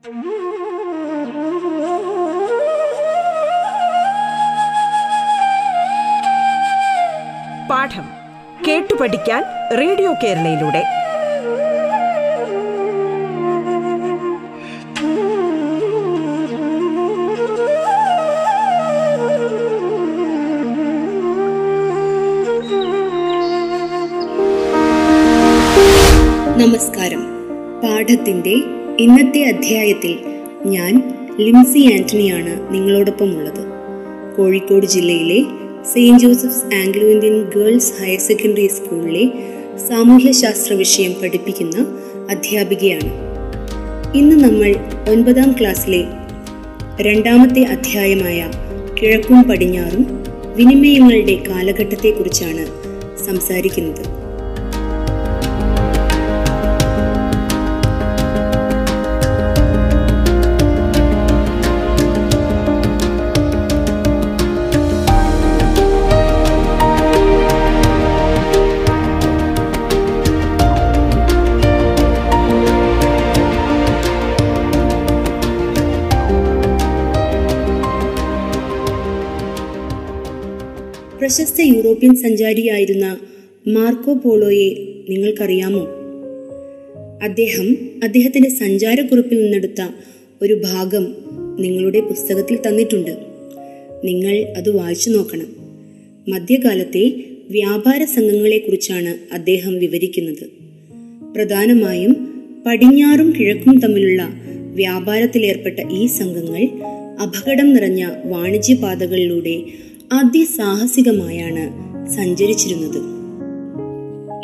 പാഠം കേട്ടു പഠിക്കാൻ റേഡിയോ കേരളയിലൂടെ. നമസ്കാരം. പാഠത്തിന്റെ ഇന്നത്തെ അധ്യായത്തിൽ ഞാൻ ലിംസി ആന്റണിയാണ് നിങ്ങളോടൊപ്പം ഉള്ളത് കോഴിക്കോട് ജില്ലയിലെ Saint Joseph's Anglo Indian girls higher secondary സ്കൂളിലെ സാമൂഹ്യശാസ്ത്ര വിഷയം പഠിപ്പിക്കുന്ന അധ്യാപികയാണ്. ഇന്ന് നമ്മൾ ഒൻപതാം ക്ലാസ്സിലെ രണ്ടാമത്തെ അധ്യായമായ കിഴക്കും പടിഞ്ഞാറും വിനിമയങ്ങളുടെ കാലഘട്ടത്തെക്കുറിച്ചാണ് സംസാരിക്കുന്നത്. പ്രശസ്ത യൂറോപ്യൻ സഞ്ചാരിയായിരുന്ന മാർക്കോ പോളോയെ നിങ്ങൾക്കറിയാമോ? അദ്ദേഹം അദ്ദേഹത്തിന്റെ സഞ്ചാരക്കുറിപ്പിൽ നിന്നെടുത്ത ഒരു ഭാഗം നിങ്ങളുടെ പുസ്തകത്തിൽ തന്നിട്ടുണ്ട്. നിങ്ങൾ അത് വായിച്ചു നോക്കണം. മധ്യകാലത്തെ വ്യാപാര സംഘങ്ങളെക്കുറിച്ചാണ് അദ്ദേഹം വിവരിക്കുന്നത്. പ്രധാനമായും പടിഞ്ഞാറും കിഴക്കും തമ്മിലുള്ള വ്യാപാരത്തിലേർപ്പെട്ട ഈ സംഘങ്ങൾ അപകടം നിറഞ്ഞ വാണിജ്യപാതകളിലൂടെ അതിസാഹസികമായാണ് സഞ്ചരിച്ചിരുന്നത്.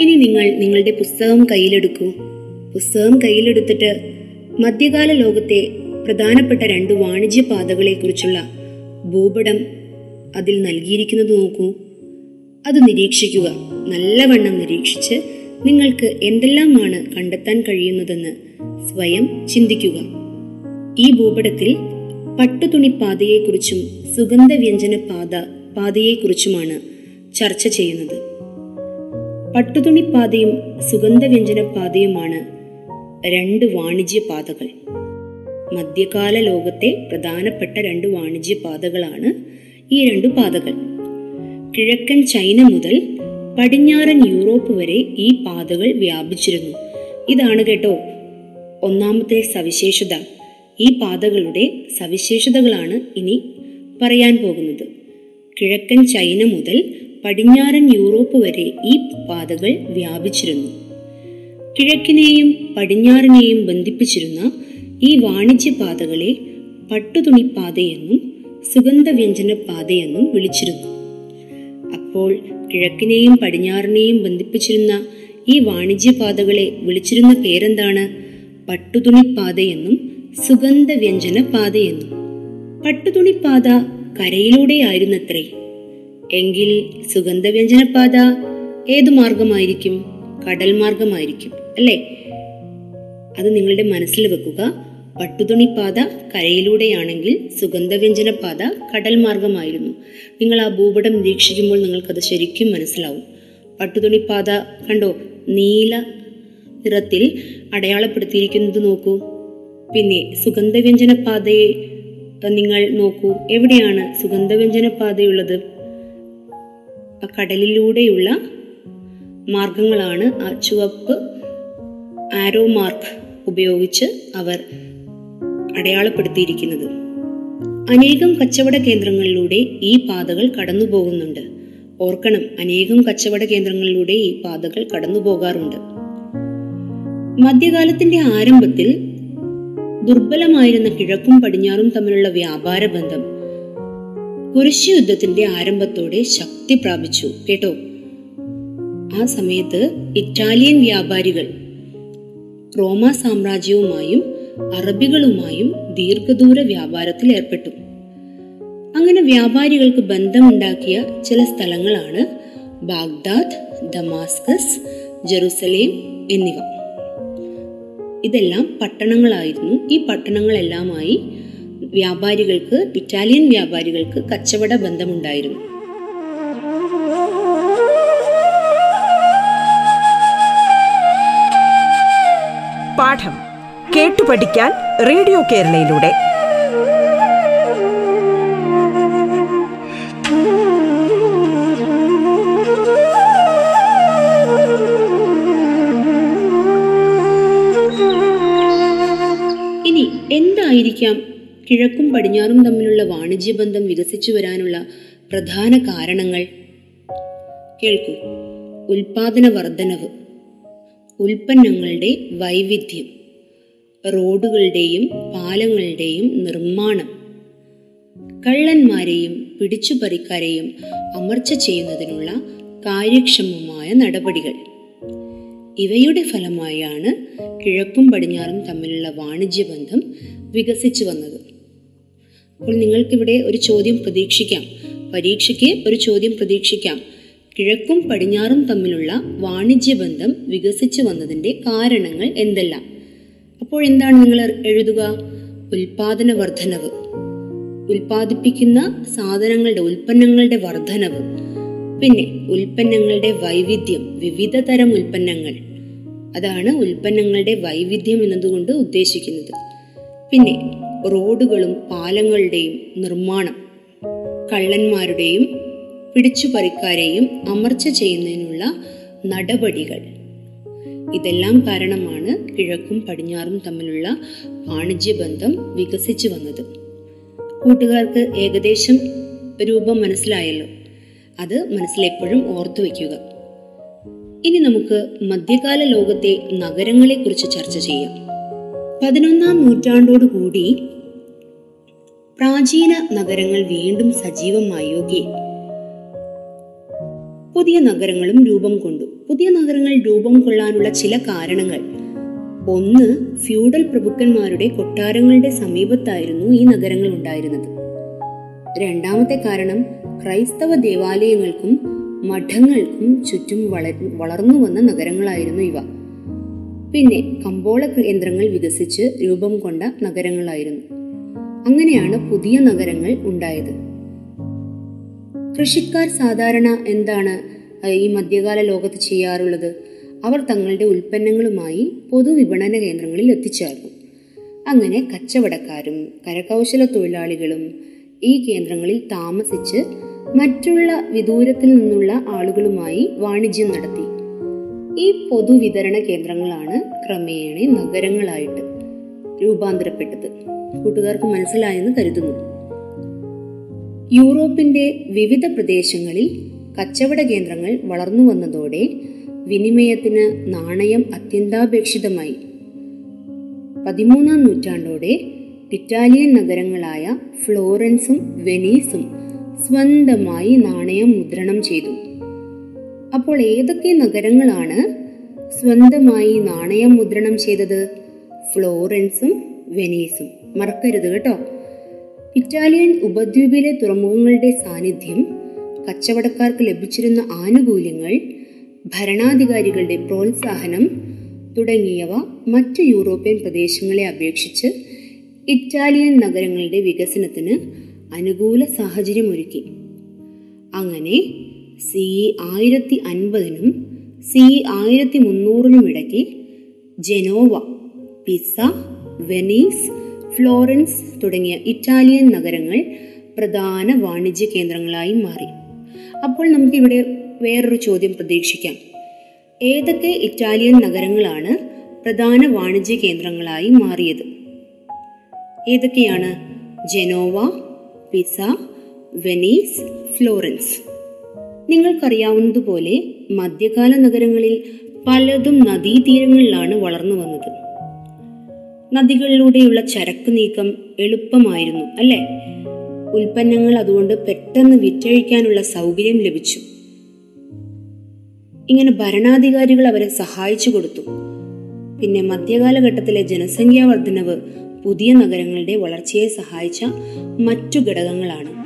ഇനി നിങ്ങൾ നിങ്ങളുടെ പുസ്തകം കയ്യിലെടുക്കൂ. പുസ്തകം കയ്യിലെടുത്തിട്ട് മധ്യകാല ലോകത്തെ പ്രധാനപ്പെട്ട രണ്ട് വാണിജ്യ പാതകളെക്കുറിച്ചുള്ള ഭൂപടം അതിൽ നൽകിയിരിക്കുന്നത് നോക്കൂ. അത് നിരീക്ഷിക്കുക. നല്ലവണ്ണം നിരീക്ഷിച്ച് നിങ്ങൾക്ക് എന്തെല്ലാമാണ് കണ്ടെത്താൻ കഴിയുന്നതെന്ന് സ്വയം ചിന്തിക്കുക. ഈ ഭൂപടത്തിൽ പട്ടുതുണിപ്പാതയെക്കുറിച്ചും സുഗന്ധവ്യഞ്ജന പാത പാതയെക്കുറിച്ചുമാണ് ചർച്ച ചെയ്യുന്നത്. പട്ടുതുണിപ്പാതയും സുഗന്ധവ്യഞ്ജന പാതയുമാണ് രണ്ട് വാണിജ്യ പാതകൾ മധ്യകാല ലോകത്തെ പ്രധാനപ്പെട്ട രണ്ട് വാണിജ്യ പാതകളാണ് ഈ രണ്ടു പാതകൾ. കിഴക്കൻ ചൈന മുതൽ പടിഞ്ഞാറൻ യൂറോപ്പ് വരെ ഈ പാതകൾ വ്യാപിച്ചിരുന്നു. ഇതാണ് കേട്ടോ ഒന്നാമത്തെ സവിശേഷത. ഈ പാതകളുടെ സവിശേഷതകളാണ് ഇനി പറയാൻ പോകുന്നത്. കിഴക്കൻ ചൈന മുതൽ പടിഞ്ഞാറൻ യൂറോപ്പ് വരെ ഈ പാതകൾ വ്യാപിച്ചിരുന്നു. കിഴക്കിനെയും പടിഞ്ഞാറിനെയും ബന്ധിപ്പിച്ചിരുന്ന ഈ വാണിജ്യ പാതകളെ പട്ടുതുണിപ്പാതയെന്നും സുഗന്ധവ്യഞ്ജന പാതയെന്നും വിളിച്ചിരുന്നു. അപ്പോൾ കിഴക്കിനെയും പടിഞ്ഞാറിനെയും ബന്ധിപ്പിച്ചിരുന്ന ഈ വാണിജ്യ പാതകളെ വിളിച്ചിരുന്ന പേരെന്താണ്? പട്ടുതുണിപ്പാതയെന്നും സുഗന്ധവ്യഞ്ജന പാതയെന്നും പട്ടുതുണിപ്പാത കരയിലൂടെയായിരുന്നത്രേ. എങ്കിൽ സുഗന്ധവ്യഞ്ജനപാത ഏതു മാർഗമായിരിക്കും? കടൽ മാർഗമായിരിക്കും അല്ലേ? അത് നിങ്ങളുടെ മനസ്സിൽ വെക്കുക. പട്ടുതുണിപ്പാത കരയിലൂടെയാണെങ്കിൽ സുഗന്ധവ്യഞ്ജനപാത കടൽ മാർഗമായിരുന്നു. നിങ്ങൾ ആ ഭൂപടം നിരീക്ഷിക്കുമ്പോൾ നിങ്ങൾക്കത് ശരിക്കും മനസ്സിലാവും. പട്ടുതുണിപ്പാത കണ്ടോ? നീല നിറത്തിൽ അടയാളപ്പെടുത്തിയിരിക്കുന്നത് നോക്കൂ. പിന്നെ സുഗന്ധവ്യഞ്ജന പാതയെ നിങ്ങൾ നോക്കൂ എവിടെയാണ് സുഗന്ധവ്യഞ്ജനപാതയുള്ളത്? കടലിലൂടെയുള്ള മാർഗങ്ങളാണ് ആ ചുവപ്പ് ആരോ മാർക്ക് ഉപയോഗിച്ച് അവർ അടയാളപ്പെടുത്തിയിരിക്കുന്നത്. അനേകം കച്ചവട കേന്ദ്രങ്ങളിലൂടെ ഈ പാതകൾ കടന്നു പോകുന്നുണ്ട് ഓർക്കണം അനേകം കച്ചവട കേന്ദ്രങ്ങളിലൂടെ ഈ പാതകൾ കടന്നു പോകാറുണ്ട് മധ്യകാലത്തിന്റെ ആരംഭത്തിൽ ദുർബലമായിരുന്ന കിഴക്കും പടിഞ്ഞാറും തമ്മിലുള്ള വ്യാപാര ബന്ധം കുരിശ് യുദ്ധത്തിന്റെ ആരംഭത്തോടെ ശക്തി പ്രാപിച്ചു. കേട്ടോ? ആ സമയത്ത് ഇറ്റാലിയൻ വ്യാപാരികൾ റോമ സാമ്രാജ്യവുമായും അറബികളുമായും ദീർഘദൂര വ്യാപാരത്തിൽ ഏർപ്പെട്ടു. അങ്ങനെ വ്യാപാരികൾക്ക് ബന്ധമുണ്ടാക്കിയ ചില സ്ഥലങ്ങളാണ് ബാഗ്ദാദ് ദമാസ്കസ് ജെറുസലേം എന്നിവ. ഇതെല്ലാം പട്ടണങ്ങളായിരുന്നു. ഈ പട്ടണങ്ങളെല്ലാമായി വ്യാപാരികൾക്ക് ഇറ്റാലിയൻ വ്യാപാരികൾക്ക് കച്ചവട ബന്ധമുണ്ടായിരുന്നു. പാഠം കേട്ടു പഠിക്കാൻ റേഡിയോ കേരളയിലൂടെ. എന്തായിരിക്കാം കിഴക്കും പടിഞ്ഞാറും തമ്മിലുള്ള വാണിജ്യ ബന്ധം വികസിച്ചു വരാനുള്ള പ്രധാന കാരണങ്ങൾ കേൾക്കൂ. ഉൽപാദന വർധനവ് ഉൽപ്പന്നങ്ങളുടെ വൈവിധ്യം റോഡുകളുടെയും പാലങ്ങളുടെയും നിർമ്മാണം കള്ളന്മാരെയും പിടിച്ചുപറിക്കാരെയും അമർച്ച ചെയ്യുന്നതിനുള്ള കാര്യക്ഷമമായ നടപടികൾ. ഇവയുടെ ഫലമായാണ് കിഴക്കും പടിഞ്ഞാറും തമ്മിലുള്ള വാണിജ്യബന്ധം വികസിച്ചു വന്നത്. അപ്പോൾ നിങ്ങൾക്കിവിടെ ഒരു ചോദ്യം പ്രതീക്ഷിക്കാം. പരീക്ഷയ്ക്ക് ഒരു ചോദ്യം പ്രതീക്ഷിക്കാം. കിഴക്കും പടിഞ്ഞാറും തമ്മിലുള്ള വാണിജ്യ ബന്ധം വികസിച്ചു വന്നതിന്റെ കാരണങ്ങൾ എന്തെല്ലാം? അപ്പോൾ എന്താണ് നിങ്ങൾ എഴുതുക? ഉൽപാദന വർധനവ് ഉൽപാദിപ്പിക്കുന്ന സാധനങ്ങളുടെ ഉൽപ്പന്നങ്ങളുടെ വർധനവ് പിന്നെ ഉൽപ്പന്നങ്ങളുടെ വൈവിധ്യം വിവിധ തരം ഉൽപ്പന്നങ്ങൾ. അതാണ് ഉൽപ്പന്നങ്ങളുടെ വൈവിധ്യം എന്നതുകൊണ്ട് ഉദ്ദേശിക്കുന്നത്. പിന്നെ റോഡുകളും പാലങ്ങളുടെയും നിർമ്മാണം. കള്ളന്മാരുടെയും പിടിച്ചുപറിക്കാരെയും അമർച്ച ചെയ്യുന്നതിനുള്ള നടപടികൾ. ഇതെല്ലാം കാരണമാണ് കിഴക്കും പടിഞ്ഞാറും തമ്മിലുള്ള വാണിജ്യ ബന്ധം വികസിച്ചു വന്നത്. കൂട്ടുകാർക്ക് ഏകദേശം രൂപം മനസ്സിലായല്ലോ. അത് മനസ്സിലെപ്പോഴും ഓർത്തു വയ്ക്കുക. ഇനി നമുക്ക് മധ്യകാല ലോകത്തെ നഗരങ്ങളെക്കുറിച്ച് ചർച്ച ചെയ്യാം. പതിനൊന്നാം നൂറ്റാണ്ടോടുകൂടി പ്രാചീന നഗരങ്ങൾ വീണ്ടും സജീവമായോഗി പുതിയ നഗരങ്ങളും രൂപം കൊണ്ടു. പുതിയ നഗരങ്ങൾ രൂപം കൊള്ളാനുള്ള ചില കാരണങ്ങൾ. ഒന്ന് ഫ്യൂഡൽ പ്രഭുക്കന്മാരുടെ കൊട്ടാരങ്ങളുടെ സമീപത്തായിരുന്നു ഈ നഗരങ്ങൾ ഉണ്ടായിരുന്നത്. രണ്ടാമത്തെ കാരണം ക്രൈസ്തവ ദേവാലയങ്ങൾക്കും മഠങ്ങൾക്കും ചുറ്റും വളർന്നു വന്ന നഗരങ്ങളായിരുന്നു ഇവ. പിന്നെ കമ്പോള കേന്ദ്രങ്ങൾ വികസിച്ച് രൂപം കൊണ്ട നഗരങ്ങളായിരുന്നു. അങ്ങനെയാണ് പുതിയ നഗരങ്ങൾ ഉണ്ടായത്. കൃഷിക്കാർ സാധാരണ എന്താണ് ഈ മധ്യകാല ലോകത്ത് ചെയ്യാറുള്ളത്? അവർ തങ്ങളുടെ ഉൽപ്പന്നങ്ങളുമായി പൊതുവിപണന കേന്ദ്രങ്ങളിൽ എത്തിച്ചേർന്നു. അങ്ങനെ കച്ചവടക്കാരും കരകൗശല തൊഴിലാളികളും ഈ കേന്ദ്രങ്ങളിൽ താമസിച്ച് മറ്റുള്ള വിദൂരത്തിൽ നിന്നുള്ള ആളുകളുമായി വാണിജ്യം നടത്തി. ഈ പൊതുവിതരണ കേന്ദ്രങ്ങളാണ് ക്രമേണ നഗരങ്ങളായിട്ട് രൂപാന്തരപ്പെട്ടത്. കൂട്ടുകാർക്ക് മനസ്സിലായെന്ന് കരുതുന്നു. യൂറോപ്പിന്റെ വിവിധ പ്രദേശങ്ങളിൽ കച്ചവട കേന്ദ്രങ്ങൾ വളർന്നു വന്നതോടെ വിനിമയത്തിന് നാണയം അത്യന്താപേക്ഷിതമായി. പതിമൂന്നാം നൂറ്റാണ്ടോടെ ഇറ്റാലിയൻ നഗരങ്ങളായ ഫ്ലോറൻസും വെനീസും സ്വന്തമായി നാണയം മുദ്രണം ചെയ്തു. അപ്പോൾ ഏതൊക്കെ നഗരങ്ങളാണ് സ്വന്തമായി നാണയം മുദ്രണം ചെയ്തത്? ഫ്ലോറൻസും വെനീസും. മറക്കരുത് കേട്ടോ. ഇറ്റാലിയൻ ഉപദ്വീപിലെ തുറമുഖങ്ങളുടെ സാന്നിധ്യം കച്ചവടക്കാർക്ക് ലഭിച്ചിരുന്ന ആനുകൂല്യങ്ങൾ ഭരണാധികാരികളുടെ പ്രോത്സാഹനം തുടങ്ങിയവ മറ്റ് യൂറോപ്യൻ പ്രദേശങ്ങളെ അപേക്ഷിച്ച് ഇറ്റാലിയൻ നഗരങ്ങളുടെ വികസനത്തിന് അനുകൂല സാഹചര്യമൊരുക്കി. അങ്ങനെ സി ആയിരത്തി അൻപതിനും സി ആയിരത്തി മുന്നൂറിനും ഇടയ്ക്ക് ജനോവ പിസ വെനീസ് ഫ്ലോറൻസ് തുടങ്ങിയ ഇറ്റാലിയൻ നഗരങ്ങൾ പ്രധാന വാണിജ്യ കേന്ദ്രങ്ങളായി മാറി. അപ്പോൾ നമുക്കിവിടെ വേറൊരു ചോദ്യം പ്രതീക്ഷിക്കാം. ഏതൊക്കെ ഇറ്റാലിയൻ നഗരങ്ങളാണ് പ്രധാന വാണിജ്യ കേന്ദ്രങ്ങളായി മാറിയത്? ഏതൊക്കെയാണ്? Genoa Pisa Venice Florence. നിങ്ങൾക്കറിയാവുന്നതുപോലെ മധ്യകാല നഗരങ്ങളിൽ പലതും നദീതീരങ്ങളിലാണ് വളർന്നു വന്നത്. നദികളിലൂടെയുള്ള ചരക്ക് നീക്കം എളുപ്പമായിരുന്നു അല്ലേ? ഉൽപ്പന്നങ്ങൾ അതുകൊണ്ട് പെട്ടെന്ന് വിറ്റഴിക്കാനുള്ള സൗകര്യം ലഭിച്ചു. ഇങ്ങനെ ഭരണാധികാരികൾ അവരെ സഹായിച്ചു കൊടുത്തു. പിന്നെ മധ്യകാലഘട്ടത്തിലെ ജനസംഖ്യാ വർധനവ് പുതിയ നഗരങ്ങളുടെ വളർച്ചയെ സഹായിച്ച മറ്റു ഘടകങ്ങളാണ്.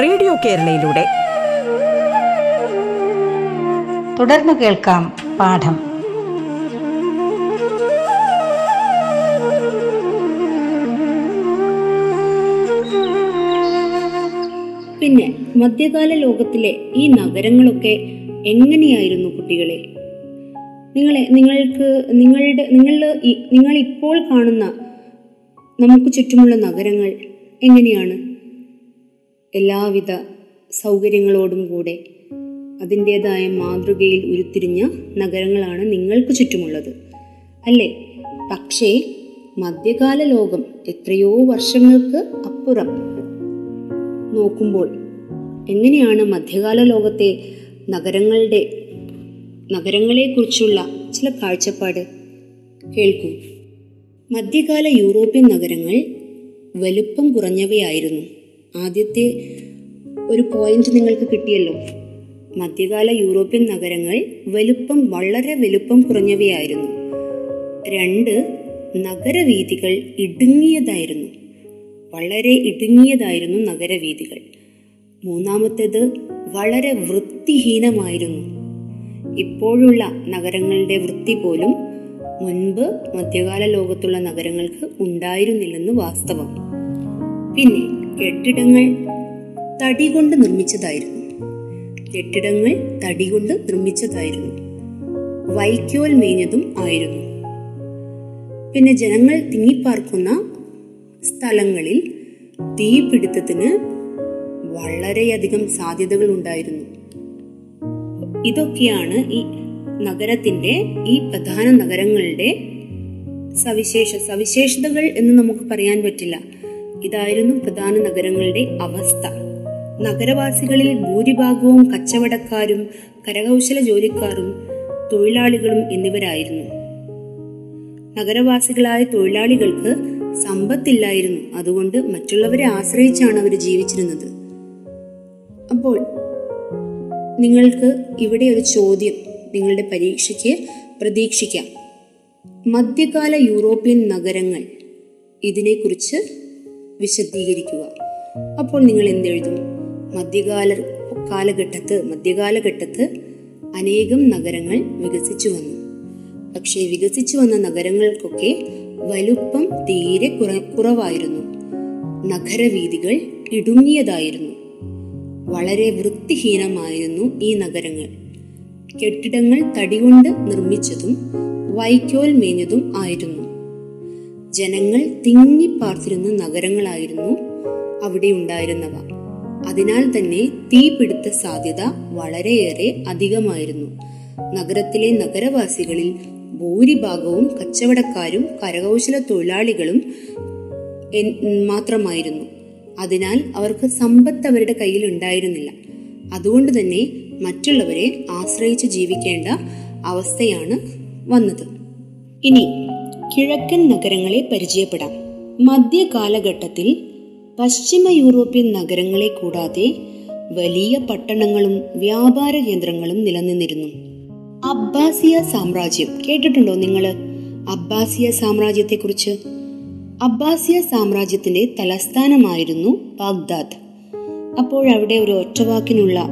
റേഡിയോ കേരളയിലൂടെ. തുടർന്ന് കേൾക്കാം പാഠം. പിന്നെ മധ്യകാല ലോകത്തിലെ ഈ നഗരങ്ങളൊക്കെ എങ്ങനെയായിരുന്നു കുട്ടികളെ? നിങ്ങളെ നിങ്ങൾക്ക് നിങ്ങളുടെ നിങ്ങളുടെ നിങ്ങൾ ഇപ്പോൾ കാണുന്ന നമുക്ക് ചുറ്റുമുള്ള നഗരങ്ങൾ എങ്ങനെയാണ്? എല്ലാവിധ സൗകര്യങ്ങളോടും കൂടെ അതിന്റെതായ മാതൃകയിൽ ഉരുത്തിരിഞ്ഞ നഗരങ്ങളാണ് നിങ്ങൾക്ക് ചുറ്റുമുള്ളത്. അല്ലേ? പക്ഷേ മധ്യകാല ലോകം എത്രയോ വർഷങ്ങൾക്ക് അപ്പുറം. നോക്കുമ്പോൾ എങ്ങനെയാണ് മധ്യകാല ലോകത്തെ നഗരങ്ങളുടെ നഗരങ്ങളെക്കുറിച്ചുള്ള ചില കാഴ്ചപ്പാട്? കേൾക്കൂ. മധ്യകാല യൂറോപ്യൻ നഗരങ്ങൾ വലുപ്പം കുറഞ്ഞവയായിരുന്നു. ആദ്യത്തെ ഒരു പോയിന്റ് നിങ്ങൾക്ക് കിട്ടിയല്ലോ. മധ്യകാല യൂറോപ്യൻ നഗരങ്ങൾ വലുപ്പം വളരെ വലുപ്പം കുറഞ്ഞവയായിരുന്നു. രണ്ട് നഗരവീഥികൾ ഇടുങ്ങിയതായിരുന്നു. വളരെ ഇടുങ്ങിയതായിരുന്നു നഗരവീഥികൾ മൂന്നാമത്തേത് വളരെ വൃത്തിഹീനമായിരുന്നു. ഇപ്പോഴുള്ള നഗരങ്ങളുടെ വൃത്തി പോലും മുൻപ് മധ്യകാല ലോകത്തുള്ള നഗരങ്ങൾക്ക് ഉണ്ടായിരുന്നില്ലെന്ന് വാസ്തവം. പിന്നെ കെട്ടിടങ്ങൾ തടി കൊണ്ട് നിർമ്മിച്ചതായിരുന്നു. കെട്ടിടങ്ങൾ തടി കൊണ്ട് നിർമ്മിച്ചതായിരുന്നു. വൈക്കോൽ മേഞ്ഞതും ആയിരുന്നു. പിന്നെ ജനങ്ങൾ തിങ്ങിപ്പാർക്കുന്ന സ്ഥലങ്ങളിൽ തീപിടുത്തത്തിന് വളരെയധികം സാധ്യതകൾ ഉണ്ടായിരുന്നു. ഇതൊക്കെയാണ് ഈ നഗരത്തിന്റെ ഈ പ്രധാന നഗരങ്ങളുടെ സവിശേഷ സവിശേഷതകൾ എന്ന് നമുക്ക് പറയാൻ പറ്റില്ല. ഇതായിരുന്നു പ്രധാന നഗരങ്ങളുടെ അവസ്ഥ. നഗരവാസികളിൽ ഭൂരിഭാഗവും കച്ചവടക്കാരും കരകൗശല ജോലിക്കാരും തൊഴിലാളികളും എന്നിവരായിരുന്നു. നഗരവാസികളായ തൊഴിലാളികൾക്ക് സമ്പത്തില്ലായിരുന്നു. അതുകൊണ്ട് മറ്റുള്ളവരെ ആശ്രയിച്ചാണ് അവർ ജീവിച്ചിരുന്നത്. അപ്പോൾ നിങ്ങൾക്ക് ഇവിടെ ഒരു ചോദ്യം നിങ്ങളുടെ പരീക്ഷയ്ക്ക് പ്രതീക്ഷിക്കാം. മധ്യകാല യൂറോപ്യൻ നഗരങ്ങൾ ഇതിനെക്കുറിച്ച് വിശദീകരിക്കുക. അപ്പോൾ നിങ്ങൾ എന്തെഴുതും? മധ്യകാല കാലഘട്ടത്ത് മധ്യകാലഘട്ടത്ത് അനേകം നഗരങ്ങൾ വികസിച്ചു വന്നു. പക്ഷേ വികസിച്ചു വന്ന നഗരങ്ങൾക്കൊക്കെ വലുപ്പം തീരെ കുറ കുറവായിരുന്നു. നഗരവീതികൾ ഇടുങ്ങിയതായിരുന്നു. വളരെ വൃത്തിഹീനമായിരുന്നു ഈ നഗരങ്ങൾ. കെട്ടിടങ്ങൾ തടികൊണ്ട് നിർമ്മിച്ചതും വൈക്കോൽ മേഞ്ഞതും ആയിരുന്നു. ജനങ്ങൾ തിങ്ങിപ്പാർത്തിരുന്ന നഗരങ്ങളായിരുന്നു അവിടെ ഉണ്ടായിരുന്നവ. അതിനാൽ തന്നെ തീപിടുത്ത സാധ്യത വളരെയേറെ അധികമായിരുന്നു. നഗരത്തിലെ നഗരവാസികളിൽ ഭൂരിഭാഗവും കച്ചവടക്കാരും കരകൗശല തൊഴിലാളികളും മാത്രമായിരുന്നു. അതിനാൽ അവർക്ക് സമ്പത്ത് അവരുടെ കയ്യിൽ ഉണ്ടായിരുന്നില്ല. അതുകൊണ്ട് തന്നെ മറ്റുള്ളവരെ ആശ്രയിച്ച് ജീവിക്കേണ്ട അവസ്ഥയാണ് വന്നത്. ഇനി കിഴക്കൻ നഗരങ്ങളെ പരിചയപ്പെടാം. മധ്യകാലഘട്ടത്തിൽ പശ്ചിമ യൂറോപ്യൻ നഗരങ്ങളെ കൂടാതെ വലിയ പട്ടണങ്ങളും വ്യാപാര കേന്ദ്രങ്ങളും നിലനിന്നിരുന്നു. അബ്ബാസിയ സാമ്രാജ്യം കേട്ടിട്ടുണ്ടോ നിങ്ങൾ അബ്ബാസിയ സാമ്രാജ്യത്തെക്കുറിച്ച്. അബ്ബാസിയ സാമ്രാജ്യത്തിന്റെ തലസ്ഥാനമായിരുന്നു ബാഗ്ദാദ്. അപ്പോഴവിടെ ഒരു ഒറ്റവാക്കിനുള്ള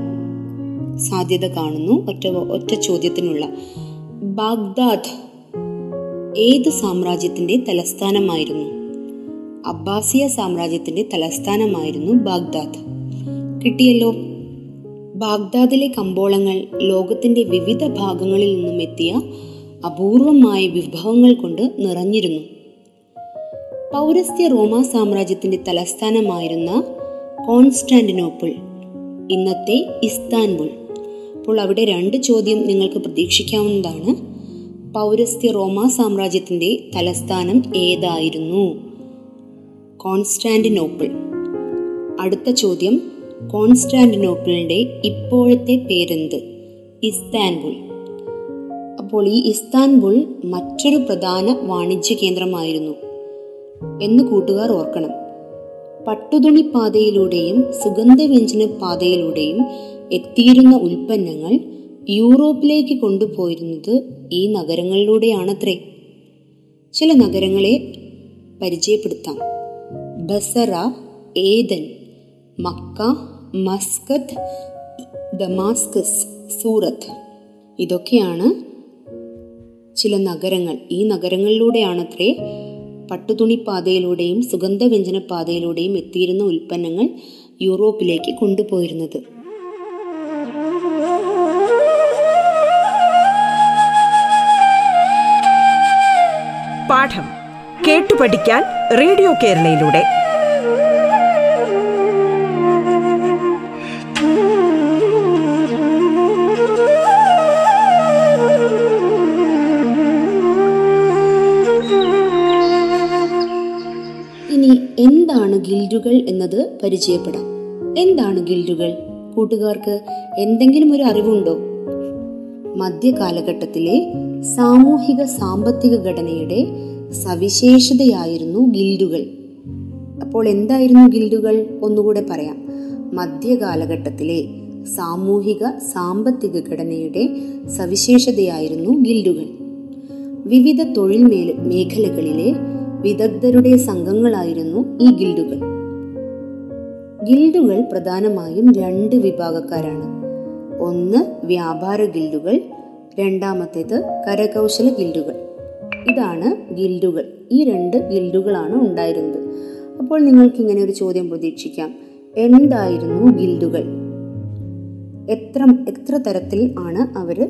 സാധ്യത കാണുന്നു ഒറ്റ ഒറ്റ ചോദ്യത്തിനുള്ള. ബാഗ്ദാദ് ഏത് സാമ്രാജ്യത്തിന്റെ തലസ്ഥാനമായിരുന്നു? അബ്ബാസിയ സാമ്രാജ്യത്തിന്റെ തലസ്ഥാനമായിരുന്നു ബാഗ്ദാദ്. കിട്ടിയല്ലോ. ബാഗ്ദാദിലെ കമ്പോളങ്ങൾ ലോകത്തിന്റെ വിവിധ ഭാഗങ്ങളിൽ നിന്നും എത്തിയ അപൂർവമായ വിഭവങ്ങൾ കൊണ്ട് നിറഞ്ഞിരുന്നു. പൗരസ്ത്യ റോമാ സാമ്രാജ്യത്തിന്റെ തലസ്ഥാനമായിരുന്ന കോൺസ്റ്റാന്റിനോപ്പിൾ ഇന്നത്തെ ഇസ്താൻബുൾ. അപ്പോൾ അവിടെ രണ്ട് ചോദ്യം നിങ്ങൾക്ക് പ്രതീക്ഷിക്കാവുന്നതാണ്. പൗരസ്ത്യ റോമ സാമ്രാജ്യത്തിന്റെ തലസ്ഥാനം ഏതായിരുന്നു? കോൺസ്റ്റാന്റിനോപ്പിൾ. അടുത്ത ചോദ്യം. കോൺസ്റ്റാന്റിനോപ്പിളിന്റെ ഇപ്പോഴത്തെ പേരെന്ത്? ഇസ്താൻബുൾ. അപ്പോൾ ഈ ഇസ്താൻബുൾ മറ്റൊരു പ്രധാന വാണിജ്യ കേന്ദ്രമായിരുന്നു. എന്ന് കൂട്ടുകാർ ഓർക്കണം. പട്ടുതുണി പാതയിലൂടെയും സുഗന്ധവ്യഞ്ജന പാതയിലൂടെയും എത്തിയിരുന്ന ഉൽപ്പന്നങ്ങൾ യൂറോപ്പിലേക്ക് കൊണ്ടുപോയിരുന്നത് ഈ നഗരങ്ങളിലൂടെയാണത്രേ. ചില നഗരങ്ങളെ പരിചയപ്പെടുത്താം. Basra Aden Mecca Muscat Damascus Surat. ഇതൊക്കെയാണ് ചില നഗരങ്ങൾ. ഈ നഗരങ്ങളിലൂടെയാണത്രേ പട്ടുതുണിപ്പാതയിലൂടെയും പാതയിലൂടെയും സുഗന്ധവ്യഞ്ജന പാതയിലൂടെയും എത്തിയിരുന്ന ഉൽപ്പന്നങ്ങൾ യൂറോപ്പിലേക്ക് കൊണ്ടുപോയിരുന്നത്. പാഠം കേട്ടു പഠിക്കാൻ റേഡിയോ കേരളയിലൂടെ. ഇനി എന്താണ് ഗിൽഡുകൾ എന്നത് പരിചയപ്പെടാം. എന്താണ് ഗിൽഡുകൾ? കൂട്ടുകാർക്ക് എന്തെങ്കിലും ഒരു അറിവുണ്ടോ? മധ്യകാലഘട്ടത്തിലെ സാമൂഹിക സാമ്പത്തിക ഘടനയുടെ സവിശേഷതയായിരുന്നു ഗിൽഡുകൾ. അപ്പോൾ എന്തായിരുന്നു ഗിൽഡുകൾ? ഒന്നുകൂടെ പറയാം. മധ്യകാലഘട്ടത്തിലെ സാമൂഹിക സാമ്പത്തിക ഘടനയുടെ സവിശേഷതയായിരുന്നു ഗിൽഡുകൾ. വിവിധ തൊഴിൽ മേഖലകളിലെ വിദഗ്ധരുടെ സംഘങ്ങളായിരുന്നു ഈ ഗിൽഡുകൾ. ഗിൽഡുകൾ പ്രധാനമായും രണ്ട് വിഭാഗക്കാരാണ്. ഒന്ന് വ്യാപാര ഗിൽഡുകൾ രണ്ടാമത്തേത് കരകൗശല ഗിൽഡുകൾ. ഇതാണ് ഗിൽഡുകൾ. ഈ രണ്ട് ഗിൽഡുകളാണ് ഉണ്ടായിരുന്നത്. അപ്പോൾ നിങ്ങൾക്ക് ഇങ്ങനെ ഒരു ചോദ്യം പ്രതീക്ഷിക്കാം. എന്തായിരുന്നു ഗിൽഡുകൾ? എത്ര എത്ര തരത്തിൽ ആണ് അവർ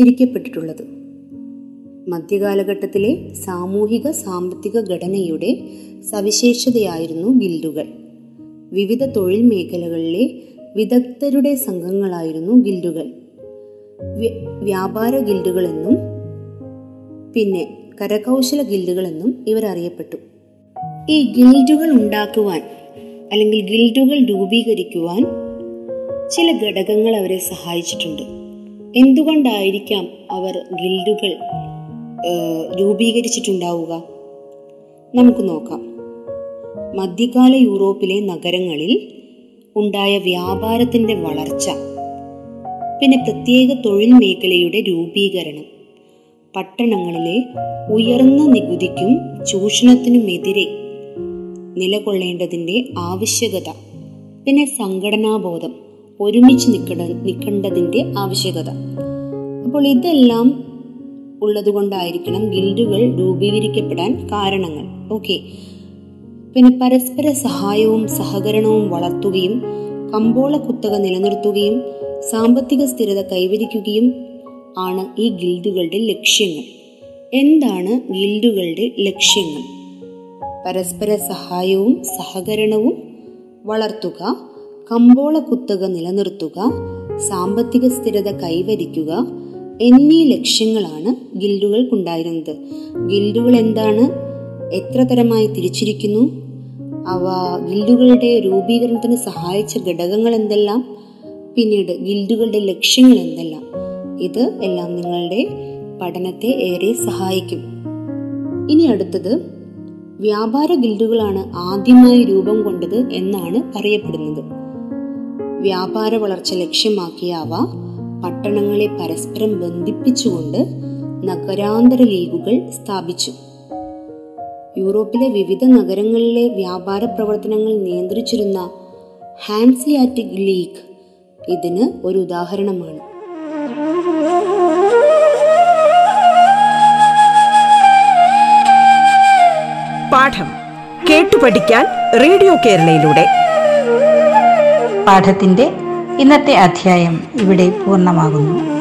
തിരിക്കപ്പെട്ടിട്ടുള്ളത്? മധ്യകാലഘട്ടത്തിലെ സാമൂഹിക സാമ്പത്തിക ഘടനയുടെ സവിശേഷതയായിരുന്നു ഗിൽഡുകൾ. വിവിധ തൊഴിൽ മേഖലകളിലെ വിദഗ്ധരുടെ സംഘങ്ങളായിരുന്നു ഗിൽഡുകൾ. വ്യാപാര ഗിൽഡുകളെന്നും പിന്നെ കരകൗശല ഗിൽഡുകളെന്നും ഇവർ അറിയപ്പെട്ടു. ഈ ഗിൽഡുകൾ ഉണ്ടാക്കുവാൻ അല്ലെങ്കിൽ ഗിൽഡുകൾ രൂപീകരിക്കുവാൻ ചില ഘടകങ്ങൾ അവരെ സഹായിച്ചിട്ടുണ്ട്. എന്തുകൊണ്ടായിരിക്കാം അവർ ഗിൽഡുകൾ രൂപീകരിച്ചിട്ടുണ്ടാവുക? നമുക്ക് നോക്കാം. മധ്യകാല യൂറോപ്പിലെ നഗരങ്ങളിൽ ഉണ്ടായ വ്യാപാരത്തിന്റെ വളർച്ച. പിന്നെ പ്രത്യേക തൊഴിൽ മേഖലയുടെ രൂപീകരണം. പട്ടണങ്ങളിലെ ഉയർന്ന നികുതിക്കും ചൂഷണത്തിനുമെതിരെ നിലകൊള്ളേണ്ടതിന്റെ ആവശ്യകത. പിന്നെ സംഘടനാബോധം ഒരുമിച്ച് നിൽക്കട നിൽക്കേണ്ടതിന്റെ ആവശ്യകത. അപ്പോൾ ഇതെല്ലാം ഉള്ളതുകൊണ്ടായിരിക്കണം ഗിൽഡുകൾ രൂപീകരിക്കപ്പെടാൻ കാരണങ്ങൾ. ഓക്കെ. പിന്നെ പരസ്പര സഹായവും സഹകരണവും വളർത്തുകയും കമ്പോള കുത്തക നിലനിർത്തുകയും സാമ്പത്തിക സ്ഥിരത കൈവരിക്കുകയും ആണ് ഈ ഗിൽഡുകളുടെ ലക്ഷ്യങ്ങൾ. എന്താണ് ഗിൽഡുകളുടെ ലക്ഷ്യങ്ങൾ? പരസ്പര സഹായവും സഹകരണവും വളർത്തുക കമ്പോള കുത്തക നിലനിർത്തുക സാമ്പത്തിക സ്ഥിരത കൈവരിക്കുക എന്നീ ലക്ഷ്യങ്ങളാണ് ഗിൽഡുകൾക്കുണ്ടായിരുന്നത്. ഗിൽഡുകൾ എന്താണ്? എത്ര തരമായി തിരിച്ചിരിക്കുന്നു? അവ ഗിൽഡുകളുടെ രൂപീകരണത്തിന് സഹായിച്ച ഘടകങ്ങൾ എന്തെല്ലാം പിന്നീട് ഗിൽഡുകളുടെ ലക്ഷ്യങ്ങൾ എന്തെല്ലാം ഇത് എല്ലാം നിങ്ങളുടെ പഠനത്തെ ഏറെ സഹായിക്കും. ഇനി അടുത്തത് വ്യാപാര ഗിൽഡുകളാണ് ആദ്യമായി രൂപം കൊണ്ടത് എന്നാണ് പറയപ്പെടുന്നത് വ്യാപാര വളർച്ച ലക്ഷ്യമാക്കിയ അവ പട്ടണങ്ങളെ പരസ്പരം ബന്ധിപ്പിച്ചുകൊണ്ട് നഗരാന്തര ലീഗുകൾ സ്ഥാപിച്ചു. യൂറോപ്പിലെ വിവിധ നഗരങ്ങളിലെ വ്യാപാര പ്രവർത്തനങ്ങൾ നിയന്ത്രിച്ചിരുന്ന ഹാൻസിയാറ്റിക് ലീഗ് ഇതിന് ഒരു ഉദാഹരണമാണ്. പാഠം കേട്ടു പഠിക്കാൻ റേഡിയോ കേരളയിലൂടെ. പാഠത്തിന്റെ ഇന്നത്തെ അധ്യായം ഇവിടെ പൂർണമാകുന്നു.